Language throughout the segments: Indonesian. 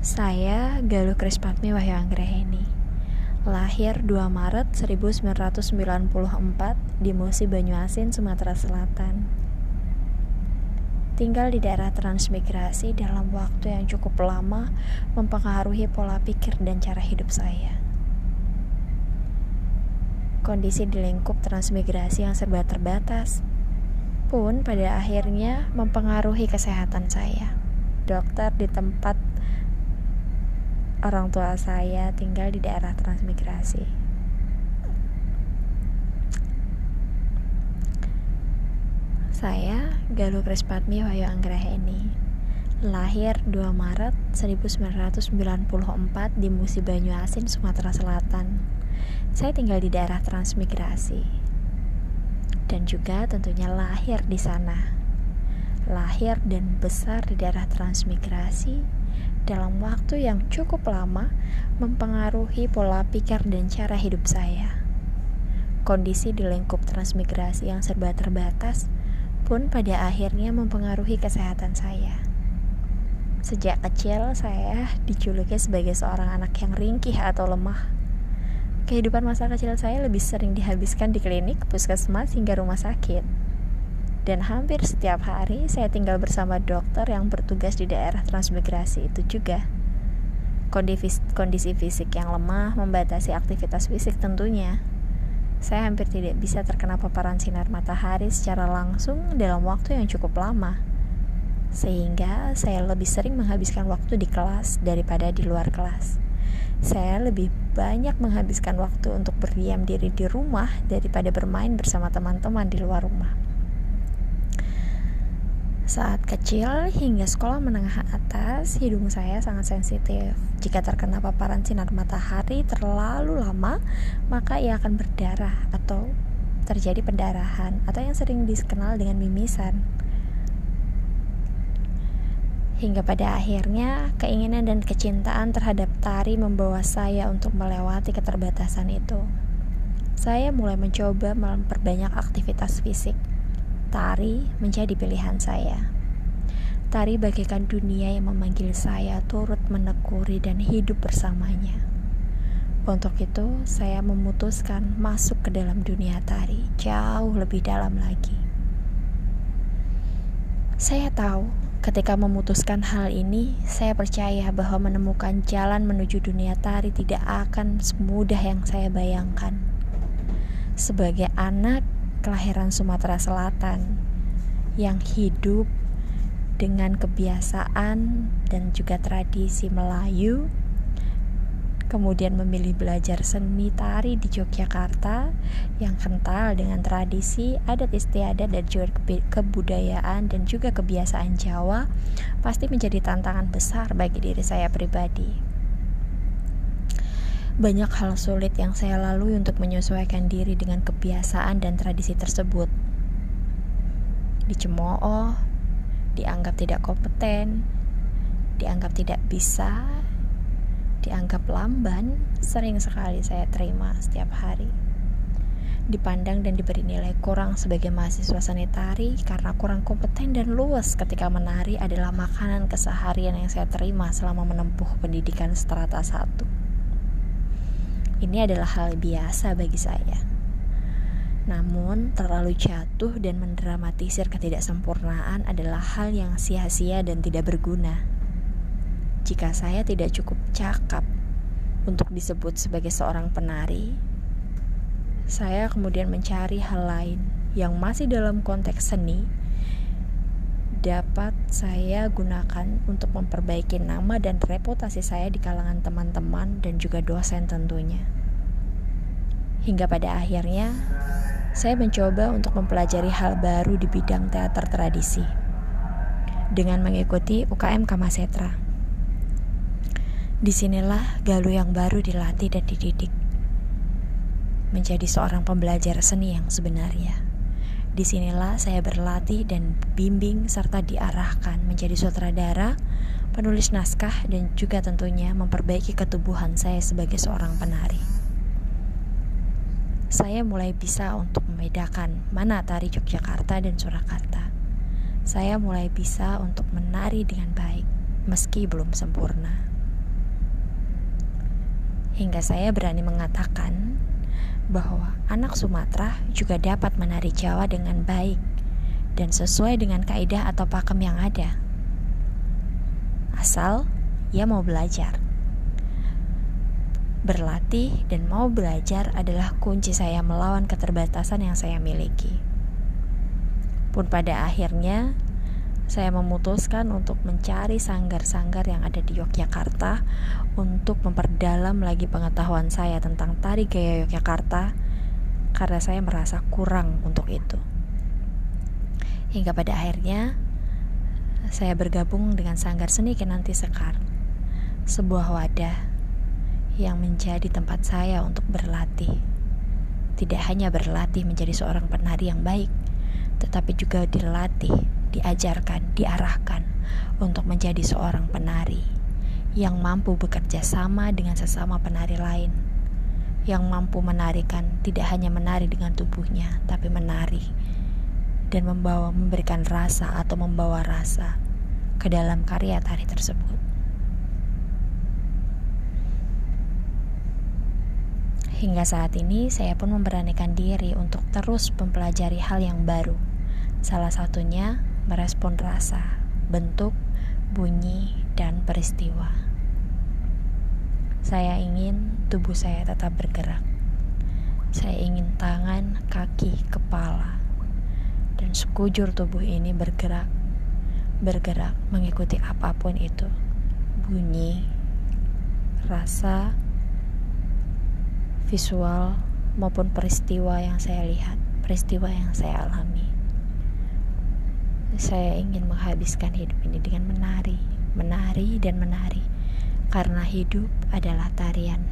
Saya Galuh Krispatmi Wahyu Anggraheni Lahir 2 Maret 1994 di Musi Banyuasin, Sumatera Selatan. Tinggal di daerah transmigrasi dalam waktu yang cukup lama mempengaruhi pola pikir dan cara hidup saya. Kondisi di lingkup transmigrasi yang serba terbatas pun pada akhirnya mempengaruhi kesehatan saya. Dokter di tempat orang tua saya tinggal di daerah transmigrasi. Saya Galuh Krispatmi Wahyu Anggraheni Lahir 2 Maret 1994 di Musi Banyuasin, Sumatera Selatan Saya tinggal di daerah transmigrasi dan juga tentunya lahir di sana. Lahir dan besar di daerah transmigrasi dalam waktu yang cukup lama mempengaruhi pola pikir dan cara hidup saya. Kondisi di lingkup transmigrasi yang serba terbatas pun pada akhirnya mempengaruhi kesehatan saya. Sejak kecil saya dijuluki sebagai seorang anak yang ringkih atau lemah Kehidupan masa kecil saya lebih sering dihabiskan di klinik, puskesmas, hingga rumah sakit. Dan hampir setiap hari saya tinggal bersama dokter yang bertugas di daerah transmigrasi itu juga. Kondisi, fisik yang lemah membatasi aktivitas fisik tentunya. Saya hampir tidak bisa terkena paparan sinar matahari secara langsung dalam waktu yang cukup lama. Sehingga saya lebih sering menghabiskan waktu di kelas daripada di luar kelas saya lebih banyak menghabiskan waktu untuk berdiam diri di rumah daripada bermain bersama teman-teman di luar rumah. Saat kecil hingga sekolah menengah atas, hidung saya sangat sensitif. Jika terkena paparan sinar matahari terlalu lama, maka ia akan berdarah atau terjadi pendarahan atau yang sering dikenal dengan mimisan. Hingga pada akhirnya, keinginan dan kecintaan terhadap tari membawa saya untuk melewati keterbatasan itu. Saya mulai mencoba memperbanyak aktivitas fisik. Tari menjadi pilihan saya. Tari bagaikan dunia yang memanggil saya turut menekuri dan hidup bersamanya. Untuk itu, saya memutuskan masuk ke dalam dunia tari jauh lebih dalam lagi. Saya tahu Ketika memutuskan hal ini, saya percaya bahwa menemukan jalan menuju dunia tari tidak akan semudah yang saya bayangkan. Sebagai anak kelahiran Sumatera Selatan yang hidup dengan kebiasaan dan juga tradisi Melayu, kemudian memilih belajar seni tari di Yogyakarta yang kental dengan tradisi, adat istiadat dan juga kebudayaan dan juga kebiasaan Jawa pasti menjadi tantangan besar bagi diri saya pribadi. Banyak hal sulit yang saya lalui untuk menyesuaikan diri dengan kebiasaan dan tradisi tersebut. Dicemooh, dianggap tidak kompeten, dianggap tidak bisa, dianggap lamban sering sekali saya terima setiap hari. Dipandang dan diberi nilai kurang sebagai mahasiswa seni tari karena kurang kompeten dan luas ketika menari adalah makanan keseharian yang saya terima selama menempuh pendidikan strata 1. Ini adalah hal biasa bagi saya. Namun, terlalu jatuh dan mendramatisir ketidaksempurnaan adalah hal yang sia-sia dan tidak berguna jika saya tidak cukup cakap untuk disebut sebagai seorang penari, saya kemudian mencari hal lain yang masih dalam konteks seni dapat saya gunakan untuk memperbaiki nama dan reputasi saya di kalangan teman-teman dan juga dosen tentunya. Hingga pada akhirnya, saya mencoba untuk mempelajari hal baru di bidang teater tradisi dengan mengikuti UKM Kamasetra. Di sinilah Galuh yang baru dilatih dan dididik menjadi seorang pembelajar seni yang sebenarnya. Di sinilah saya berlatih dan bimbing serta diarahkan menjadi sutradara, penulis naskah, dan juga tentunya memperbaiki ketubuhan saya sebagai seorang penari. Saya mulai bisa untuk membedakan mana tari Yogyakarta dan Surakarta. Saya mulai bisa untuk menari dengan baik, meski belum sempurna. Hingga saya berani mengatakan bahwa anak Sumatera juga dapat menari Jawa dengan baik dan sesuai dengan kaidah atau pakem yang ada. Asal ia mau belajar. Berlatih dan mau belajar adalah kunci saya melawan keterbatasan yang saya miliki. Pun pada akhirnya saya memutuskan untuk mencari sanggar-sanggar yang ada di Yogyakarta untuk memperdalam lagi pengetahuan saya tentang tari gaya Yogyakarta karena saya merasa kurang untuk itu. Hingga pada akhirnya saya bergabung dengan Sanggar Seni Kinanti Sekar, sebuah wadah yang menjadi tempat saya untuk berlatih. Tidak hanya berlatih menjadi seorang penari yang baik, tetapi juga dilatih diajarkan, diarahkan untuk menjadi seorang penari yang mampu bekerja sama dengan sesama penari lain, yang mampu menarikan tidak hanya menari dengan tubuhnya, tapi menari dan membawa memberikan rasa atau membawa rasa ke dalam karya tari tersebut. Hingga saat ini, saya pun memberanikan diri untuk terus mempelajari hal yang baru. Salah satunya merespon rasa, bentuk, bunyi, dan peristiwa. Saya ingin tubuh saya tetap bergerak. Saya ingin tangan, kaki, kepala, dan sekujur tubuh ini bergerak, bergerak mengikuti apa pun itu, bunyi, rasa, visual, maupun peristiwa yang saya lihat, peristiwa yang saya alami saya ingin menghabiskan hidup ini dengan menari, menari dan menari, karena hidup adalah tarian.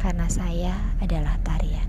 Karena saya adalah tarian.